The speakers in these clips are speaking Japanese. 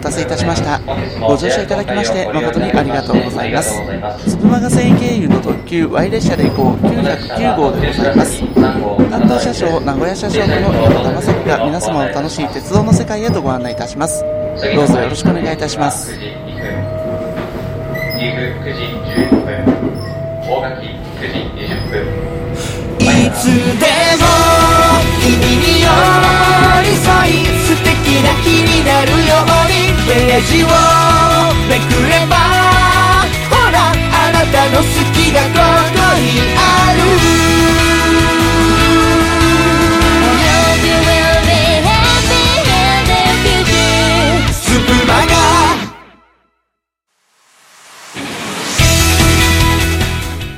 待たせいたしました。ご乗車いただきまして誠にありがとうございます。スプマガ線経由の特急 Y 列車で行こう。909号でございます。担当車掌名古屋車掌区の山田正樹が皆様を楽しい鉄道の世界へとご案内いたします。どうぞよろしくお願いいたします。岐阜9時15分大垣9時20分。いつでも君に寄り添い素敵な日になるように。ページをめくればほらあなたの好きがここにある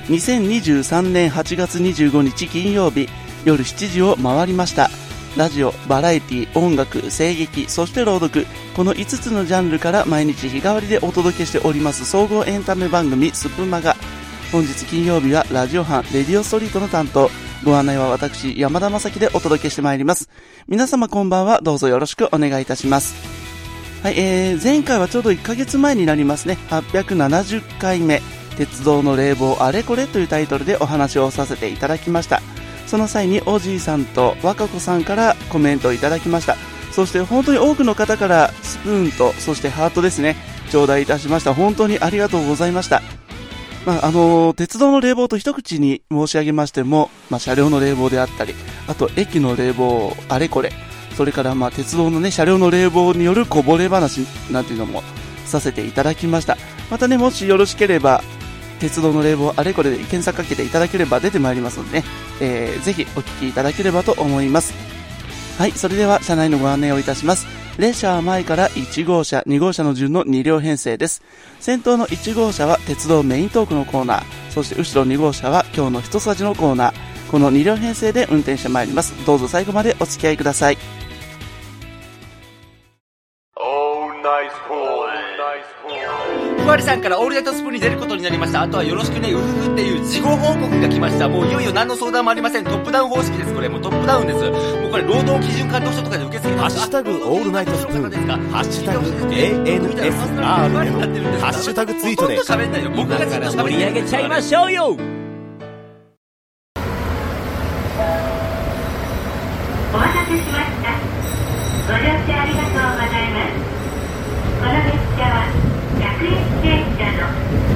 2023年8月25日金曜日夜7時を回りましたラジオ、バラエティ、音楽、声劇、そして朗読。この5つのジャンルから毎日日替わりでお届けしております。総合エンタメ番組スプマガ。本日金曜日はラジオ班レディオストリートの担当。ご案内は私山田正樹でお届けしてまいります。皆様こんばんは。どうぞよろしくお願いいたします。はい、えー、前回はちょうど1ヶ月前になりますね。870回目。鉄道の冷房あれこれというタイトルでお話をさせていただきました。その際におじいさんと若子さんからコメントをいただきました。そして本当に多くの方からスプーンとそしてハートですね。頂戴いたしました。本当にありがとうございました。まあ、あのー鉄道の冷房と一口に申し上げましても、まあ、車両の冷房であったり、あと駅の冷房、あれこれ、それからまあ鉄道のね、車両の冷房によるこぼれ話なんていうのもさせていただきました。またね、もしよろしければ、鉄道の冷房あれこれで検索かけていただければ出てまいりますのでね、えーぜひお聞きいただければと思います。はい、それでは車内のご案内をいたします。列車は前から1号車、2号車の順の2両編成です。先頭の1号車は鉄道メイントークのコーナー、そして後ろ2号車は今日の一筋のコーナー、この2両編成で運転してまいります。どうぞ最後までお付き合いください。ふわりさんからオールナイトスプーンに出ることになりました。あとはよろしくね、うふふっていう事後報告が来ました。もういよいよ何の相談もありません。トップダウン方式です。これもうトップダウンです。もうこれ労働基準監督署とかで受け付けてます。ハッシュタグオールナイトスプーンですかハッシュタグ ANSR ハッシュタグツイートで。僕が盛り上げちゃいましょうよお待たせしました。ご乗車ありがとうございます。この列車は100円電車の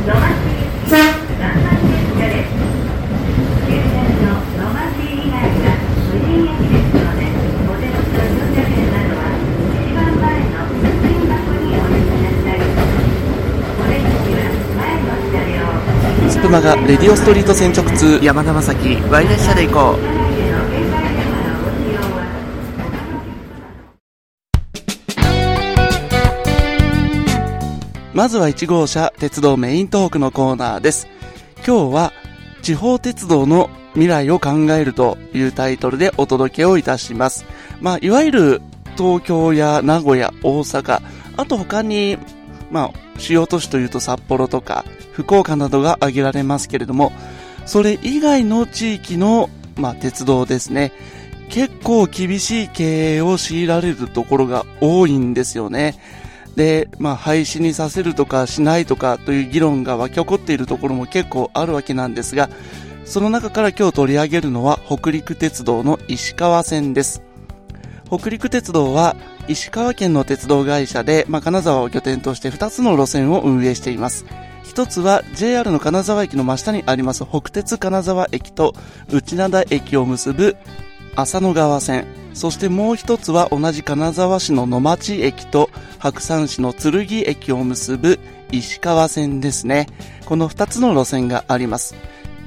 野町行き南蛮列車です。終点の野町以外は無人駅ですので、お手持ちの乗車券などは一番前の包み箱にお入れください。お出口は前の車両。スプマがレディオストリート線直通山田正樹 Y 列車で行こう。まずは1号車鉄道メイントークのコーナーです。今日は地方鉄道の未来を考えるというタイトルでお届けをいたします。まあ、いわゆる東京や名古屋、大阪、あと他に、まあ、主要都市というと札幌とか福岡などが挙げられますけれども、それ以外の地域の、まあ、鉄道ですね。結構厳しい経営を強いられるところが多いんですよね。で、まあ、廃止にさせるとかしないとかという議論が湧き起こっているところも結構あるわけなんですが、その中から今日取り上げるのは北陸鉄道の石川線です。北陸鉄道は石川県の鉄道会社で、まあ、金沢を拠点として2つの路線を運営しています。一つは JR の金沢駅の真下にあります北鉄金沢駅と内灘駅を結ぶ浅野川線。そしてもう一つは同じ金沢市の野町駅と白山市の剣駅を結ぶ石川線ですね。この二つの路線があります。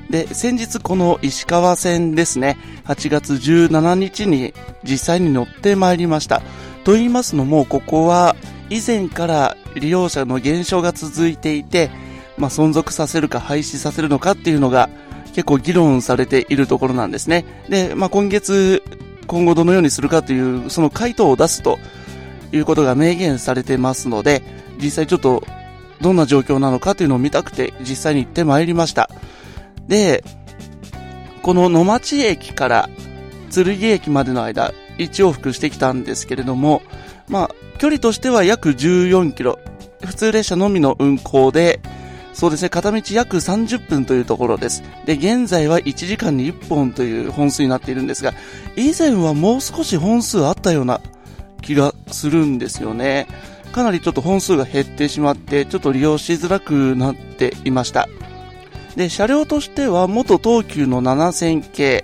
で、先日この石川線ですね、8月17日に実際に乗ってまいりました。と言いますのも、ここは以前から利用者の減少が続いていて、まあ、存続させるか廃止させるのかっていうのが結構議論されているところなんですね。で、まあ、今月、今後どのようにするかという、その回答を出すということが明言されてますので、実際ちょっとどんな状況なのかというのを見たくて実際に行ってまいりました。で、この野町駅から剣駅までの間、一往復してきたんですけれども、まあ、距離としては約14キロ。普通列車のみの運行で、そうですね、片道約30分というところです。で、現在は1時間に1本という本数になっているんですが、以前はもう少し本数あったような気がするんですよね。かなりちょっと本数が減ってしまって、ちょっと利用しづらくなっていました。で、車両としては元東急の7000系。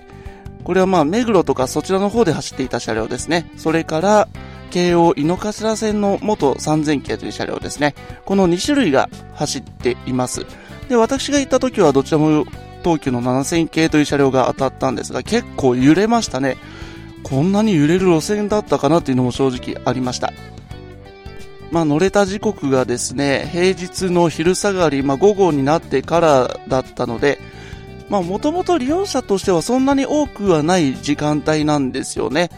これはまあ、目黒とかそちらの方で走っていた車両ですね。それから、京王井の頭線の元3000系という車両ですね。この2種類が走っています。で、私が行った時はどちらも東急の7000系という車両が当たったんですが、結構揺れましたね。こんなに揺れる路線だったかなというのも正直ありました。まあ、乗れた時刻がですね、平日の昼下がり、まあ、午後になってからだったので、まあ、もともと利用者としてはそんなに多くはない時間帯なんですよね。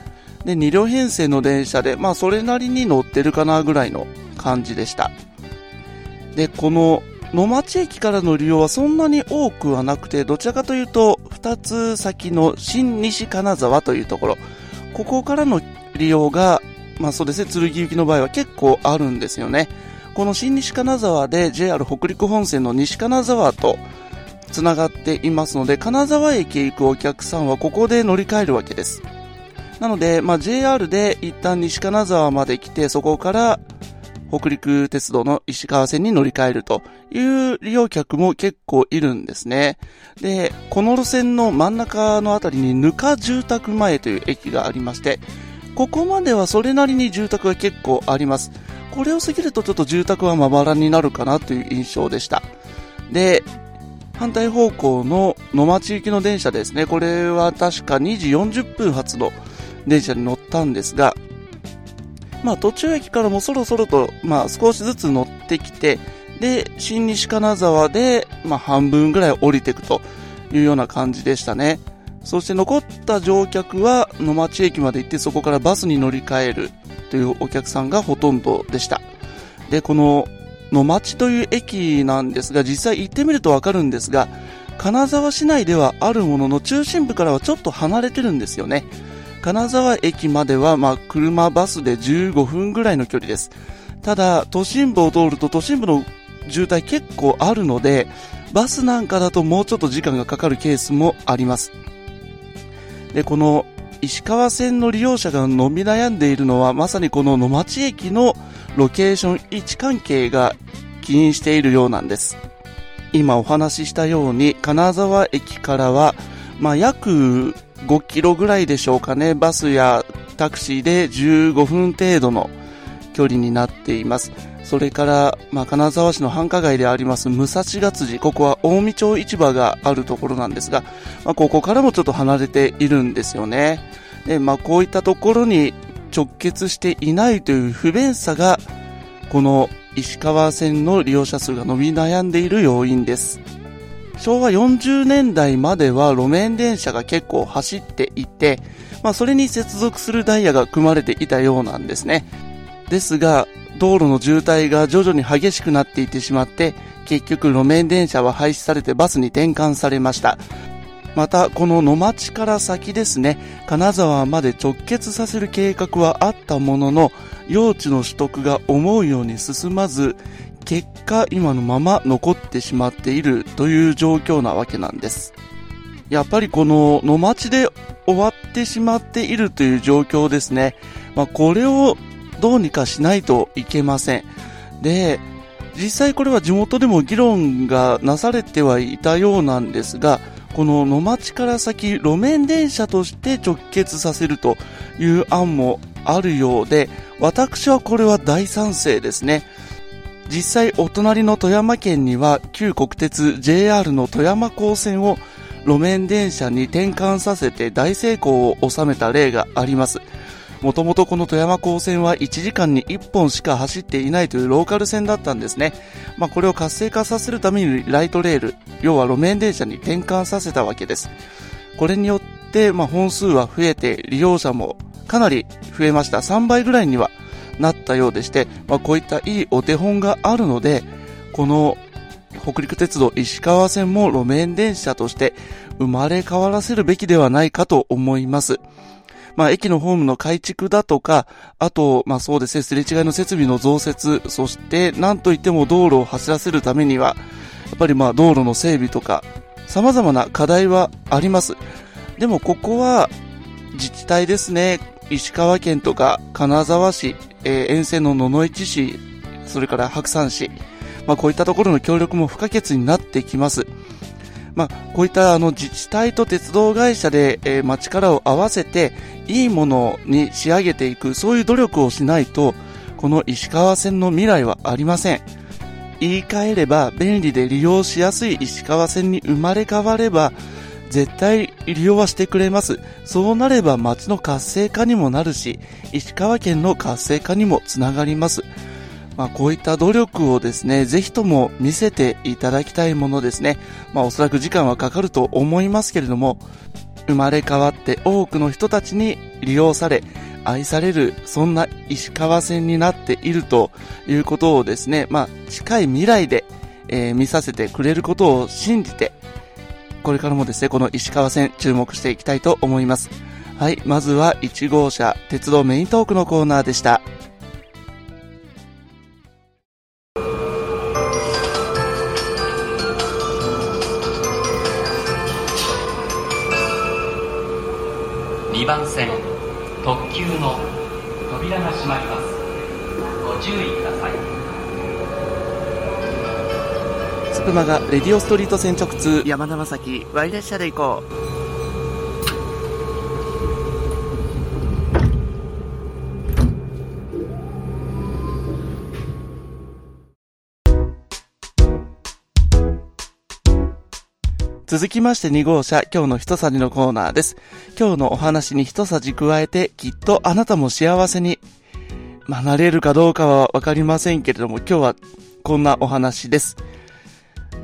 で、2両編成の電車で、まあ、それなりに乗ってるかなぐらいの感じでした。で、この野町駅からの利用はそんなに多くはなくて、どちらかというと、2つ先の新西金沢というところ、ここからの利用がまあそうですね、剣行きの場合は結構あるんですよね。この新西金沢で JR 北陸本線の西金沢と繋がっていますので、金沢駅へ行くお客さんはここで乗り換えるわけです。なので、まあ、JR で一旦西金沢まで来て、そこから北陸鉄道の石川線に乗り換えるという利用客も結構いるんですね。で、この路線の真ん中のあたりにぬか住宅前という駅がありまして、ここまではそれなりに住宅が結構あります。これを過ぎるとちょっと住宅はまばらになるかなという印象でした。で、反対方向の野町行きの電車ですね。これは確か2時40分発の電車に乗ったんですが、まあ途中駅からもそろそろと、まあ少しずつ乗ってきて、で、新西金沢で、まあ半分ぐらい降りていくというような感じでしたね。そして残った乗客は野町駅まで行ってそこからバスに乗り換えるというお客さんがほとんどでした。で、この野町という駅なんですが、実際行ってみるとわかるんですが、金沢市内ではあるものの中心部からはちょっと離れてるんですよね。金沢駅までは、まあ、車バスで15分ぐらいの距離です。ただ、都心部を通ると都心部の渋滞結構あるので、バスなんかだともうちょっと時間がかかるケースもあります。で、この石川線の利用者が伸び悩んでいるのは、まさにこの野町駅のロケーション位置関係が起因しているようなんです。今お話ししたように、金沢駅からは、まあ、約5キロぐらいでしょうかね、バスやタクシーで15分程度の距離になっています。それから、まあ、金沢市の繁華街であります武蔵ヶ辻、ここは近江町市場があるところなんですが、まあ、ここからもちょっと離れているんですよね。で、まあ、こういったところに直結していないという不便さが、この石川線の利用者数が伸び悩んでいる要因です。昭和40年代までは路面電車が結構走っていて、まあ、それに接続するダイヤが組まれていたようなんですね。ですが、道路の渋滞が徐々に激しくなっていってしまって、結局路面電車は廃止されてバスに転換されました。また、この野町から先ですね、金沢まで直結させる計画はあったものの、用地の取得が思うように進まず、結果今のまま残ってしまっているという状況なわけなんです。やっぱりこの野町で終わってしまっているという状況ですね。まあ、これをどうにかしないといけません。で、実際これは地元でも議論がなされてはいたようなんですが、この野町から先路面電車として直結させるという案もあるようで、私はこれは大賛成ですね。実際お隣の富山県には旧国鉄 JR の富山高線を路面電車に転換させて大成功を収めた例があります。もともとこの富山高線は1時間に1本しか走っていないというローカル線だったんですね。まあ、これを活性化させるためにライトレール、要は路面電車に転換させたわけです。これによって、まあ、本数は増えて利用者もかなり増えました。3倍ぐらいにはなったようでして、まあ、こういったいいお手本があるので、この北陸鉄道石川線も路面電車として生まれ変わらせるべきではないかと思います。まあ、駅のホームの改築だとか、あと、まあそうですね、すれ違いの設備の増設、そして、なんといっても道路を走らせるためには、やっぱりまあ道路の整備とか、様々な課題はあります。でもここは、自治体ですね、石川県とか金沢市、えー、沿線の野々市市、それから白山市、まあこういったところの協力も不可欠になってきます。まあ、こういったあの自治体と鉄道会社で、えー、ま力を合わせていいものに仕上げていく、そういう努力をしないと、この石川線の未来はありません。言い換えれば便利で利用しやすい石川線に生まれ変われば、絶対利用はしてくれます。そうなれば街の活性化にもなるし、石川県の活性化にもつながります。まあ、こういった努力をですね、ぜひとも見せていただきたいものですね。まあ、おそらく時間はかかると思いますけれども、生まれ変わって多くの人たちに利用され、愛される、そんな石川線になっているということをですね、まあ、近い未来で、えー、見させてくれることを信じて、これからもですね、この石川線注目していきたいと思います。はい、まずは1号車、鉄道メイントークのコーナーでした。スプマがレディオストリート線直通山田正樹 Y 列車で行こう続きまして2号車、今日の一さじのコーナーです。今日のお話に一さじ加えて、きっとあなたも幸せに、まあ、なれるかどうかはわかりませんけれども、今日はこんなお話です。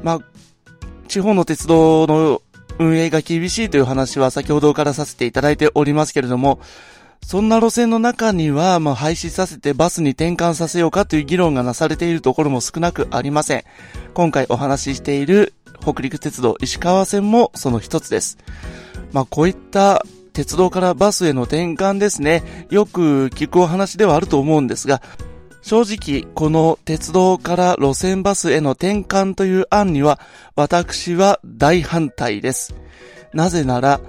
まあ、地方の鉄道の運営が厳しいという話は先ほどからさせていただいておりますけれども、そんな路線の中には、まあ、廃止させてバスに転換させようかという議論がなされているところも少なくありません。今回お話ししている北陸鉄道石川線もその一つです。まあ、こういった鉄道からバスへの転換ですね。よく聞くお話ではあると思うんですが、正直、この鉄道から路線バスへの転換という案には、私は大反対です。なぜなら、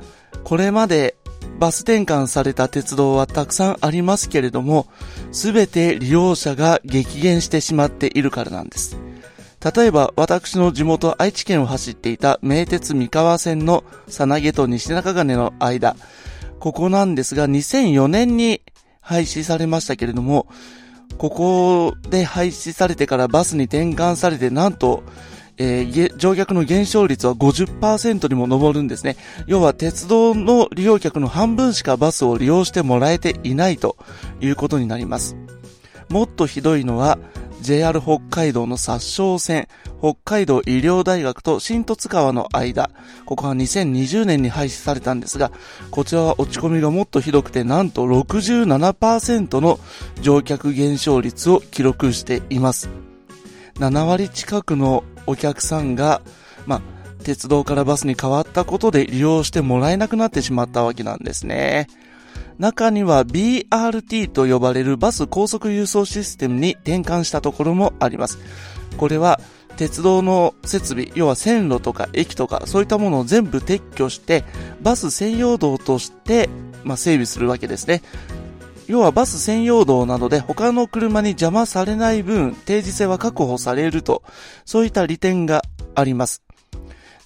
これまでバス転換された鉄道はたくさんありますけれども、すべて利用者が激減してしまっているからなんです。例えば、私の地元愛知県を走っていた名鉄三河線のさなげと西中金の間、ここなんですが、2004年に廃止されましたけれども、ここで廃止されてからバスに転換されて、なんと、えー、乗客の減少率は50%にも上るんですね。要は鉄道の利用客の半分しかバスを利用してもらえていないということになります。もっとひどいのは、JR 北海道の殺傷線、北海道医療大学と新十津川の間、ここは2020年に廃止されたんですが、こちらは落ち込みがもっとひどくて、なんと67%の乗客減少率を記録しています。7割近くのお客さんが、ま、鉄道からバスに変わったことで利用してもらえなくなってしまったわけなんですね。中には BRT と呼ばれるバス高速輸送システムに転換したところもあります。これは鉄道の設備、要は線路とか駅とかそういったものを全部撤去して、バス専用道として、まあ、整備するわけですね。要はバス専用道などで他の車に邪魔されない分、定時性は確保されると、そういった利点があります。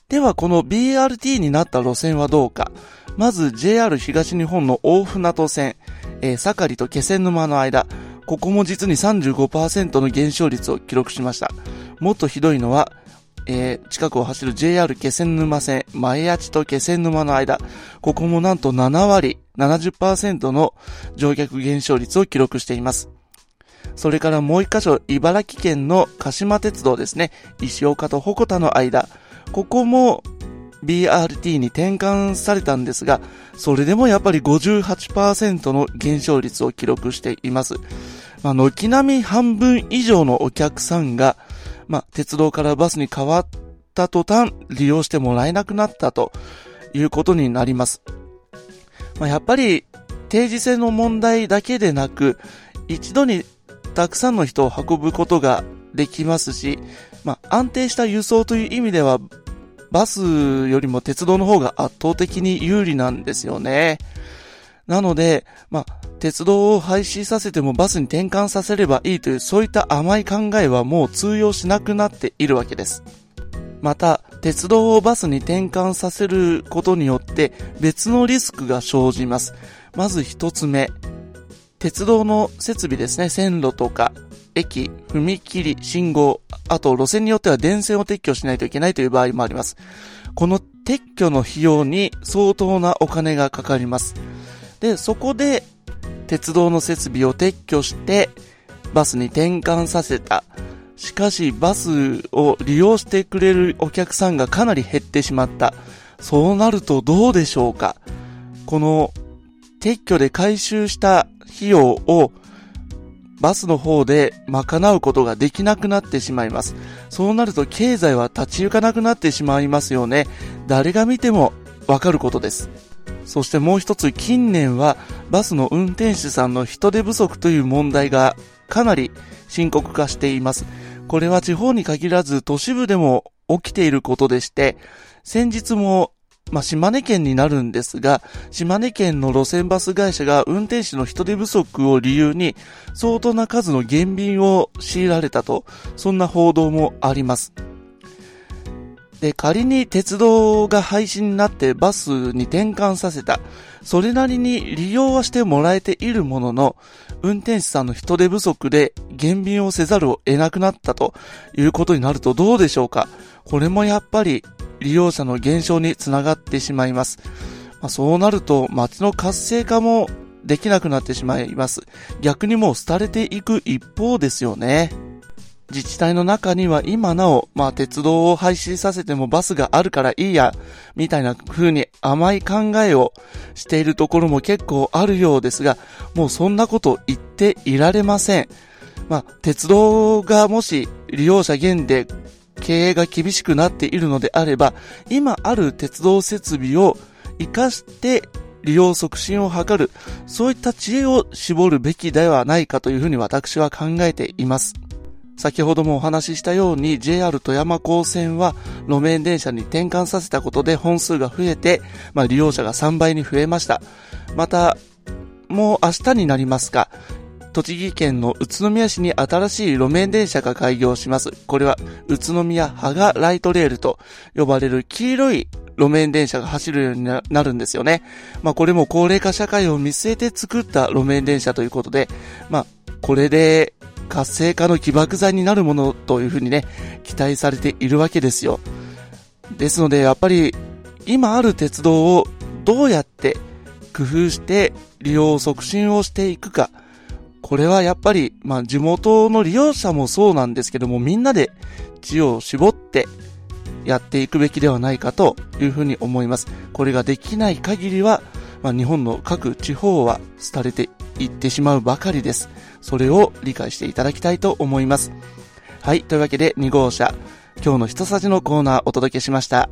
ではこの BRT になった路線はどうか。まず JR 東日本の大船渡線、えー、盛りと気仙沼の間、ここも実に35%の減少率を記録しました。もっとひどいのは、えー、近くを走る JR 気仙沼線、前八と気仙沼の間、ここもなんと7割、70%の乗客減少率を記録しています。それからもう一箇所、茨城県の鹿島鉄道ですね、石岡と鉾田の間、ここも BRT に転換されたんですが、それでもやっぱり58%の減少率を記録しています。まあ、軒並み半分以上のお客さんが、まあ、鉄道からバスに変わった途端、利用してもらえなくなったということになります。まあ、やっぱり、定時性の問題だけでなく、一度にたくさんの人を運ぶことができますし、まあ、安定した輸送という意味では、バスよりも鉄道の方が圧倒的に有利なんですよね。なので、まあ、鉄道を廃止させてもバスに転換させればいいというそういった甘い考えはもう通用しなくなっているわけです。また、鉄道をバスに転換させることによって別のリスクが生じます。まず一つ目。鉄道の設備ですね。線路とか、駅、踏切、信号、あと路線によっては電線を撤去しないといけないという場合もあります。この撤去の費用に相当なお金がかかります。で、そこで鉄道の設備を撤去してバスに転換させた。しかしバスを利用してくれるお客さんがかなり減ってしまった。そうなるとどうでしょうか？この撤去で回収した費用をバスの方で賄うことができなくなってしまいます。そうなると経済は立ち行かなくなってしまいますよね。誰が見てもわかることです。そしてもう一つ近年はバスの運転手さんの人手不足という問題がかなり深刻化しています。これは地方に限らず都市部でも起きていることでして、先日もまあ、島根県になるんですが、島根県の路線バス会社が運転手の人手不足を理由に相当な数の減便を強いられたと、そんな報道もあります。で、仮に鉄道が廃止になってバスに転換させた。それなりに利用はしてもらえているものの、運転手さんの人手不足で減便をせざるを得なくなったということになるとどうでしょうか？これもやっぱり利用者の減少につながってしまいます。まあ、そうなると街の活性化もできなくなってしまいます。逆にもう廃れていく一方ですよね。自治体の中には今なお、まあ鉄道を廃止させてもバスがあるからいいや、みたいな風に甘い考えをしているところも結構あるようですが、もうそんなこと言っていられません。まあ鉄道がもし利用者減で経営が厳しくなっているのであれば、今ある鉄道設備を活かして利用促進を図る、そういった知恵を絞るべきではないかというふうに私は考えています。先ほどもお話ししたように JR 富山高線は路面電車に転換させたことで本数が増えて、まあ、利用者が3倍に増えました。また、もう明日になりますが、栃木県の宇都宮市に新しい路面電車が開業します。これは宇都宮ハガライトレールと呼ばれる黄色い路面電車が走るようになるんですよね。まあこれも高齢化社会を見据えて作った路面電車ということで、まあこれで活性化の起爆剤になるものというふうにね、期待されているわけですよ。ですので、やっぱり、今ある鉄道をどうやって工夫して利用促進をしていくか。これはやっぱり、まあ地元の利用者もそうなんですけども、みんなで知を絞ってやっていくべきではないかというふうに思います。これができない限りは、まあ、日本の各地方は廃れていってしまうばかりです。それを理解していただきたいと思います。はい、というわけで2号車、今日の人さじのコーナーお届けしました。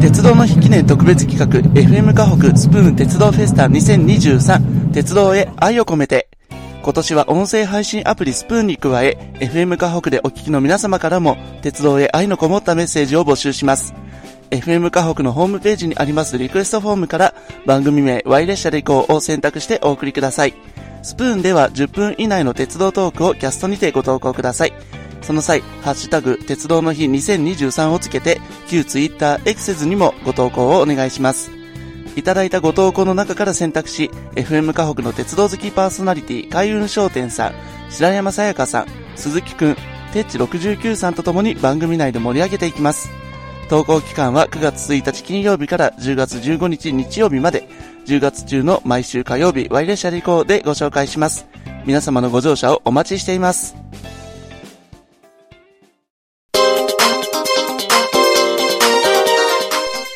鉄道の日記念特別企画 FM 河北スプーン鉄道フェスタ2023鉄道へ愛を込めて今年は音声配信アプリスプーンに加え FM 河北でお聞きの皆様からも鉄道へ愛のこもったメッセージを募集します FM 河北のホームページにありますリクエストフォームから番組名 Y 列車で行こうを選択してお送りください。スプーンでは10分以内の鉄道トークをキャストにてご投稿ください。その際、ハッシュタグ、鉄道の日2023をつけて、旧ツイッター X ズにもご投稿をお願いします。いただいたご投稿の中から選択し、FM 河北の鉄道好きパーソナリティ、海運商店さん、白山さやかさん、鈴木くん、テッチ69さんと共に番組内で盛り上げていきます。投稿期間は9月1日金曜日から10月15日日曜日まで、10月中の毎週火曜日、ワイレシャリコーでご紹介します。皆様のご乗車をお待ちしています。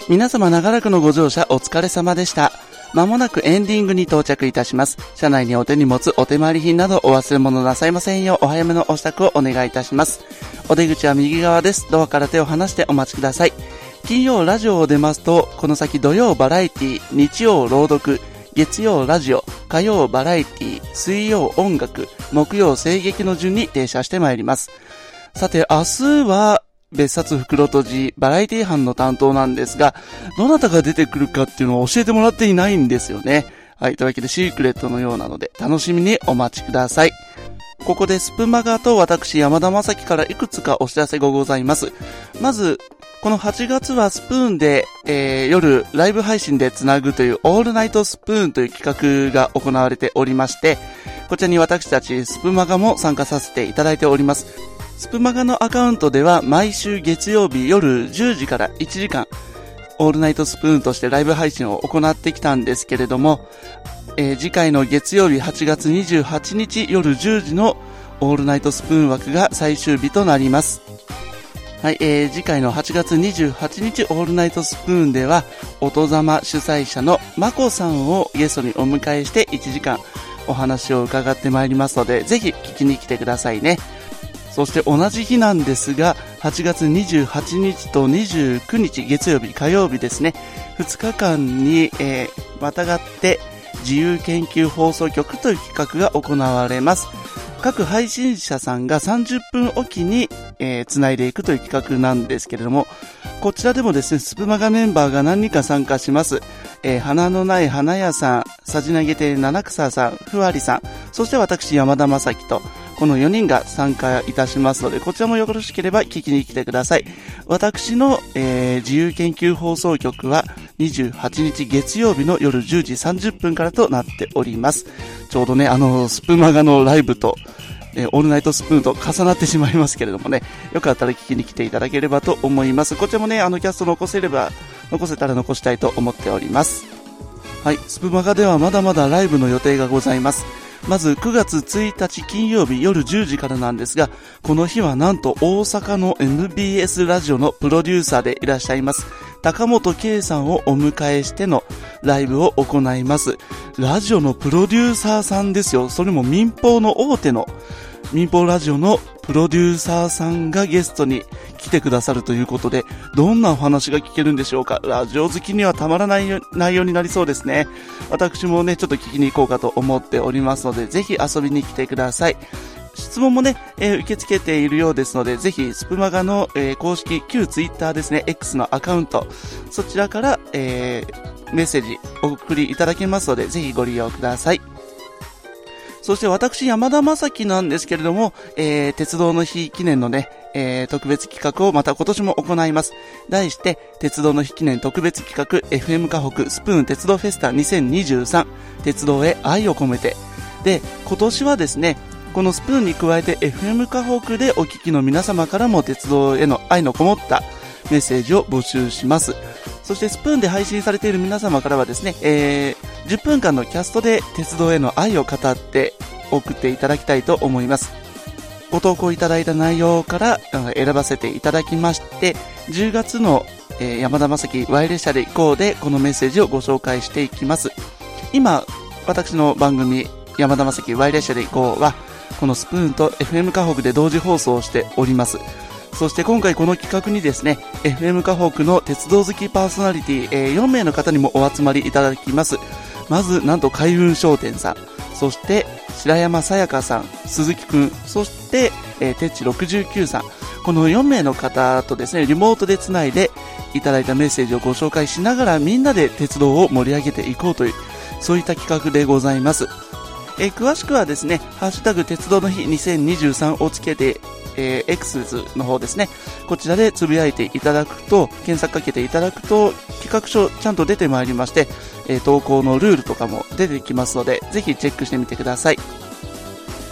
皆様長らくのご乗車お疲れ様でした。まもなくエンディングに到着いたします。車内にお手荷物、お手回り品などお忘れ物なさいませんようお早めのお支度をお願いいたします。お出口は右側です。ドアから手を離してお待ちください。金曜ラジオを出ますと、この先土曜バラエティ、日曜朗読、月曜ラジオ、火曜バラエティ、水曜音楽、木曜声劇の順に停車してまいります。さて、明日は、別冊袋とじバラエティ班の担当なんですが、どなたが出てくるかっていうのを教えてもらっていないんですよね。はい、というわけでシークレットのようなので、楽しみにお待ちください。ここでスプマガと私山田正樹からいくつかお知らせがございます。まず、この8月はスプーンで、えー、夜ライブ配信でつなぐというオールナイトスプーンという企画が行われておりまして、こちらに私たちスプマガも参加させていただいております。スプマガのアカウントでは毎週月曜日夜10時から1時間、オールナイトスプーンとしてライブ配信を行ってきたんですけれども、えー、次回の月曜日8月28日夜10時のオールナイトスプーン枠が最終日となります。はい、えー、次回の8月28日オールナイトスプーンでは、音様主催者のまこさんをゲストにお迎えして1時間お話を伺ってまいりますので、ぜひ聞きに来てくださいね。そして同じ日なんですが、8月28日と29日月曜日、火曜日ですね、2日間に、えー、またがって自由研究放送局という企画が行われます。各配信者さんが30分おきに、えー、繋いでいくという企画なんですけれども、こちらでもですね、スプマガメンバーが何人か参加します。えー、花のない花屋さん、さじ投げて七草さん、ふわりさん、そして私山田正樹と、この4人が参加いたしますので、こちらもよろしければ聞きに来てください。私の、えー、自由研究放送局は28日月曜日の夜10時30分からとなっております。ちょうどね、あの、スプマガのライブと、えー、オールナイトスプーンと重なってしまいますけれどもね、よかったら聞きに来ていただければと思います。こちらもね、あのキャスト残せれば、残せたら残したいと思っております。はい、スプマガではまだまだライブの予定がございます。まず9月1日金曜日夜10時からなんですが、この日はなんと大阪の MBS ラジオのプロデューサーでいらっしゃいます、高本圭さんをお迎えしてのライブを行います。ラジオのプロデューサーさんですよ。それも民放の大手の民放ラジオのプロデューサーさんがゲストに来てくださるということで、どんなお話が聞けるんでしょうか？ラジオ好きにはたまらない内容になりそうですね。私もね、ちょっと聞きに行こうかと思っておりますので、ぜひ遊びに来てください。質問もね、えー、受け付けているようですので、ぜひ、スプマガの、えー、公式旧ツイッターですね、X のアカウント、そちらから、えー、メッセージお送りいただけますので、ぜひご利用ください。そして私、山田正樹なんですけれども、えー、鉄道の日記念のね、えー、特別企画をまた今年も行います。題して、鉄道の日記念特別企画 FM 河北スプーン鉄道フェスタ2023鉄道へ愛を込めて。で、今年はですね、このスプーンに加えて FM 河北でお聞きの皆様からも鉄道への愛のこもったメッセージを募集します。そしてスプーンで配信されている皆様からはですね、えー、10分間のキャストで鉄道への愛を語って送っていただきたいと思います。ご投稿いただいた内容から選ばせていただきまして、10月の、山田正樹ワイ列車で行こうでこのメッセージをご紹介していきます。今、私の番組山田正樹ワイ列車で行こうは、このスプーンと FM 河北で同時放送しております。そして今回この企画にですね、FM 河北の鉄道好きパーソナリティ、えー、4名の方にもお集まりいただきます。まず、なんと海運商店さん、そして白山さやかさん、鈴木くん、そして、えー、てっち69さん、この4名の方とですね、リモートでつないでいただいたメッセージをご紹介しながらみんなで鉄道を盛り上げていこうという、そういった企画でございます。え、詳しくはですね、ハッシュタグ鉄道の日2023をつけてえー、X の方ですね、こちらでつぶやいていただくと、検索かけていただくと、企画書ちゃんと出てまいりまして、えー、投稿のルールとかも出てきますので、ぜひチェックしてみてください。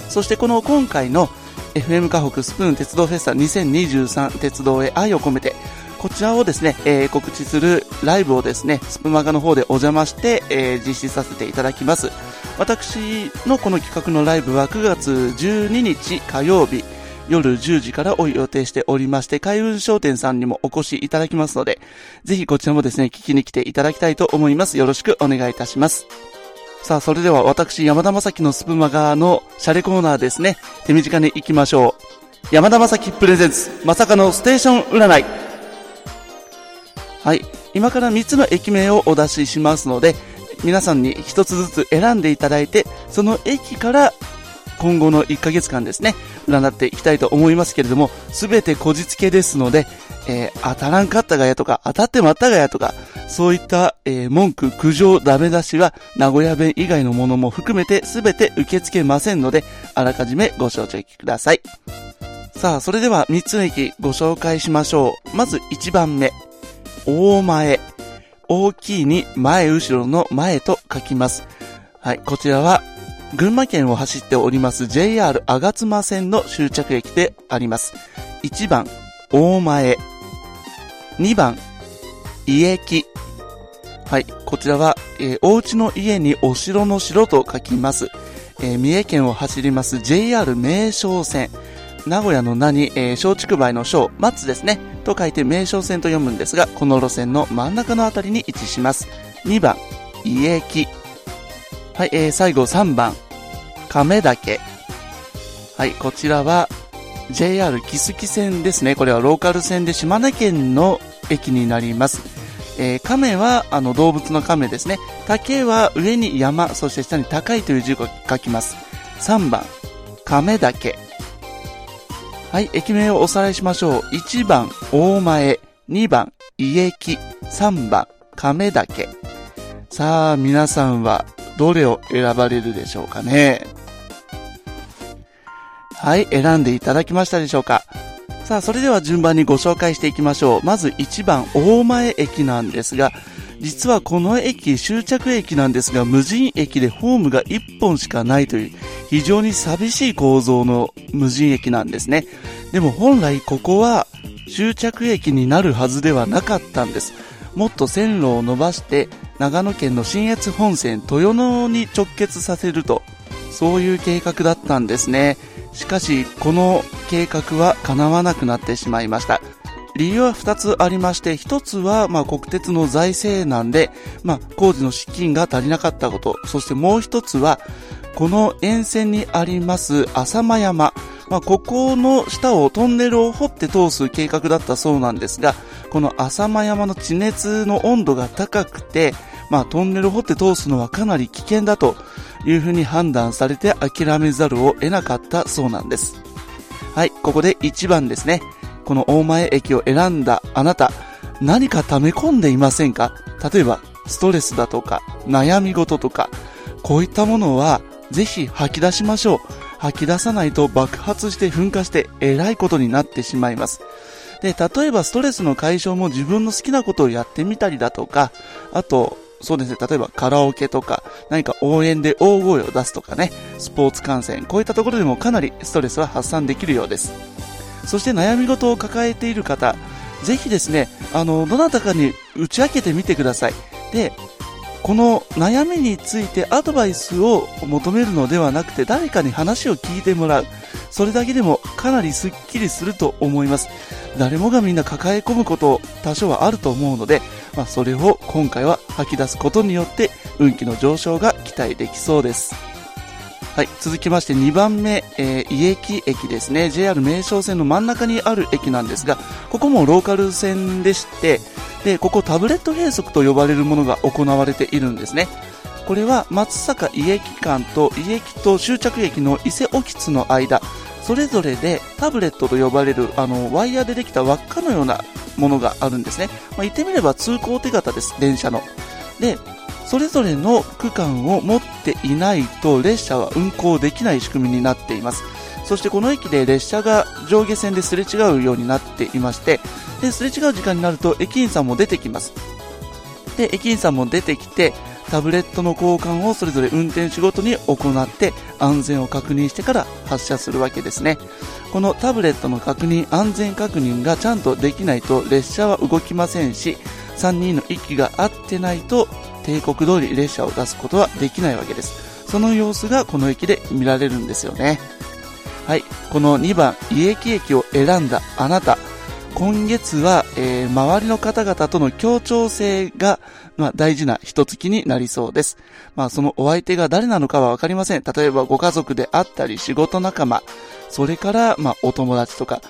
そしてこの今回の FM 河北スプーン鉄道フェスタ2023鉄道へ愛を込めて、こちらをですね、えー、告知するライブをですね、スプマガの方でお邪魔して、えー、実施させていただきます。私のこの企画のライブは9月12日火曜日、夜10時からを予定しておりまして、海運商店さんにもお越しいただきますので、ぜひこちらもですね、聞きに来ていただきたいと思います。よろしくお願いいたします。さあ、それでは私、山田正樹のスプマガのシャレコーナーですね、手短に行きましょう。山田正樹プレゼンツ、まさかのステーション占い。はい。今から3つの駅名をお出ししますので、皆さんに1つずつ選んでいただいて、その駅から今後の1ヶ月間ですね、占っていきたいと思いますけれども、すべてこじつけですので、えー、当たらんかったがやとか、当たってまったがやとか、そういった、えー、文句、苦情、ダメ出しは、名古屋弁以外のものも含めてすべて受け付けませんので、あらかじめご承知ください。さあ、それでは3つの駅ご紹介しましょう。まず1番目。大前。大きいに前後ろの前と書きます。はい、こちらは群馬県を走っております JR 吾妻線の終着駅であります。1番、大前。2番、家木。はい、こちらは、えー、お家の家にお城の城と書きます。えー、三重県を走ります JR 名称線。名古屋の名に、えー、小竹梅の小、松ですね。と書いて名称線と読むんですが、この路線の真ん中のあたりに位置します。2番、家木。はい、えー、最後3番、亀岳。はい、こちらは JR 木月線ですね。これはローカル線で島根県の駅になります。えー、亀はあの動物の亀ですね。竹は上に山、そして下に高いという字を書きます。3番、亀岳。はい、駅名をおさらいしましょう。1番、大前。2番、家木。3番、亀岳。さあ、皆さんはどれを選ばれるでしょうかね。はい、選んでいただきましたでしょうか。さあ、それでは順番にご紹介していきましょう。まず1番、大前駅なんですが、実はこの駅、終着駅なんですが、無人駅でホームが1本しかないという、非常に寂しい構造の無人駅なんですね。でも本来ここは終着駅になるはずではなかったんです。もっと線路を伸ばして長野県の新越本線豊野に直結させると、そういう計画だったんですね。しかし、この計画は叶わなくなってしまいました。理由は2つありまして、1つは、まあ、国鉄の財政難で、まあ、工事の資金が足りなかったこと、そしてもう1つは、この沿線にあります浅間山、まあ、ここの下をトンネルを掘って通す計画だったそうなんですが、この浅間山の地熱の温度が高くて、まあ、トンネルを掘って通すのはかなり危険だというふうに判断されて諦めざるを得なかったそうなんです。はい、ここで1番ですね。この大前駅を選んだあなた、何か溜め込んでいませんか？例えば、ストレスだとか、悩み事とか、こういったものは、ぜひ吐き出しましょう。吐き出さないと爆発して噴火してえらいことになってしまいます。で、例えばストレスの解消も自分の好きなことをやってみたりだとか、あと、そうですね、例えばカラオケとか、何か応援で大声を出すとかね、スポーツ観戦、こういったところでもかなりストレスは発散できるようです。そして悩み事を抱えている方、ぜひですね、あの、どなたかに打ち明けてみてください。で、この悩みについてアドバイスを求めるのではなくて誰かに話を聞いてもらう。それだけでもかなりスッキリすると思います。誰もがみんな抱え込むこと多少はあると思うので、まあ、それを今回は吐き出すことによって運気の上昇が期待できそうです。はい、続きまして2番目、えー、家木駅ですね。JR 名称線の真ん中にある駅なんですが、ここもローカル線でして、で、ここタブレット閉塞と呼ばれるものが行われているんですね。これは松坂家木間と家木と終着駅の伊勢沖津の間、それぞれでタブレットと呼ばれるあのワイヤーでできた輪っかのようなものがあるんですね。まあ、言ってみれば通行手形です、電車の。で、それぞれの区間を持っていないと列車は運行できない仕組みになっています。そしてこの駅で列車が上下線ですれ違うようになっていまして、ですれ違う時間になると駅員さんも出てきます。で、駅員さんも出てきて、タブレットの交換をそれぞれ運転手ごとに行って安全を確認してから発車するわけですね。このタブレットの確認、安全確認がちゃんとできないと列車は動きませんし、3人の息が合ってないと帝国通り列車を出すことはできないわけです。その様子がこの駅で見られるんですよね。はい、この2番、家木駅を選んだあなた。今月は、えー、周りの方々との協調性が、まあ、大事な一月になりそうです。まあ、そのお相手が誰なのかはわかりません。例えばご家族であったり、仕事仲間、それから、まあ、お友達とか、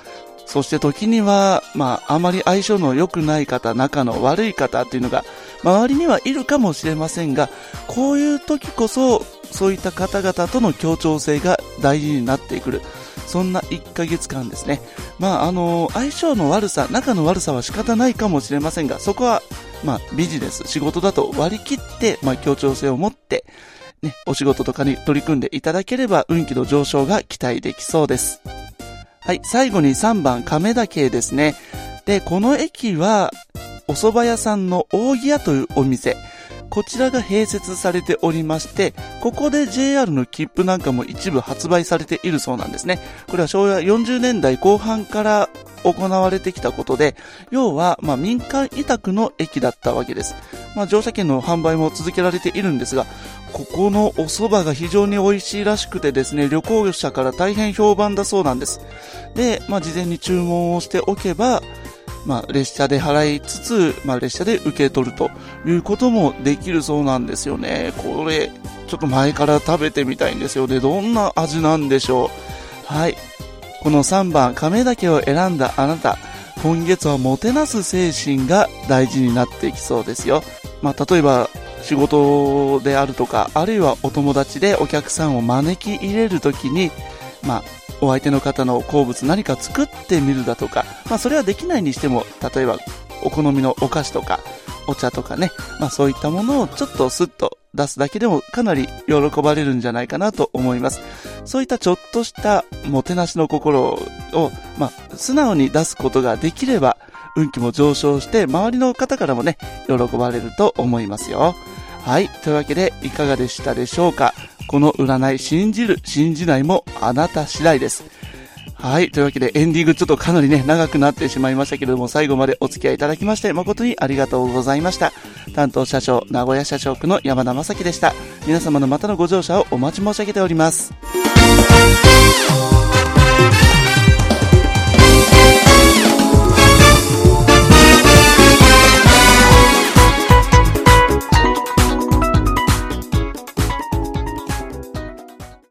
そして時には、まあ、あまり相性の良くない方、仲の悪い方っていうのが、周りにはいるかもしれませんが、こういう時こそ、そういった方々との協調性が大事になってくる。そんな1ヶ月間ですね。まあ、あの相性の悪さ、仲の悪さは仕方ないかもしれませんが、そこは、まあ、ビジネス、仕事だと割り切って、まあ、協調性を持って、ね、お仕事とかに取り組んでいただければ、運気の上昇が期待できそうです。はい、最後に3番、亀田系ですね。で、この駅は、お蕎麦屋さんの大木屋というお店。こちらが併設されておりまして、ここで JR の切符なんかも一部発売されているそうなんですね。これは昭和40年代後半から行われてきたことで、要は、ま、民間委託の駅だったわけです。まあ、乗車券の販売も続けられているんですが、ここのお蕎麦が非常に美味しいらしくてですね、旅行者から大変評判だそうなんです。で、まあ、事前に注文をしておけば、まあ、列車で払いつつ、まあ、列車で受け取るということもできるそうなんですよね。これ、ちょっと前から食べてみたいんですよ。で、どんな味なんでしょう。はい。この3番、亀だけを選んだあなた、今月はもてなす精神が大事になっていきそうですよ。まあ、例えば、仕事であるとか、あるいはお友達でお客さんを招き入れるときに、まあ、お相手の方の好物何か作ってみるだとか、まあそれはできないにしても、例えばお好みのお菓子とか、お茶とかね、まあそういったものをちょっとスッと出すだけでもかなり喜ばれるんじゃないかなと思います。そういったちょっとしたもてなしの心を、まあ素直に出すことができれば、運気も上昇して、周りの方からもね、喜ばれると思いますよ。はい。というわけで、いかがでしたでしょうか？この占い、信じる、信じないもあなた次第です。はい。というわけでエンディングちょっとかなりね、長くなってしまいましたけれども、最後までお付き合いいただきまして誠にありがとうございました。担当社長、名古屋社長区の山田正樹でした。皆様のまたのご乗車をお待ち申し上げております。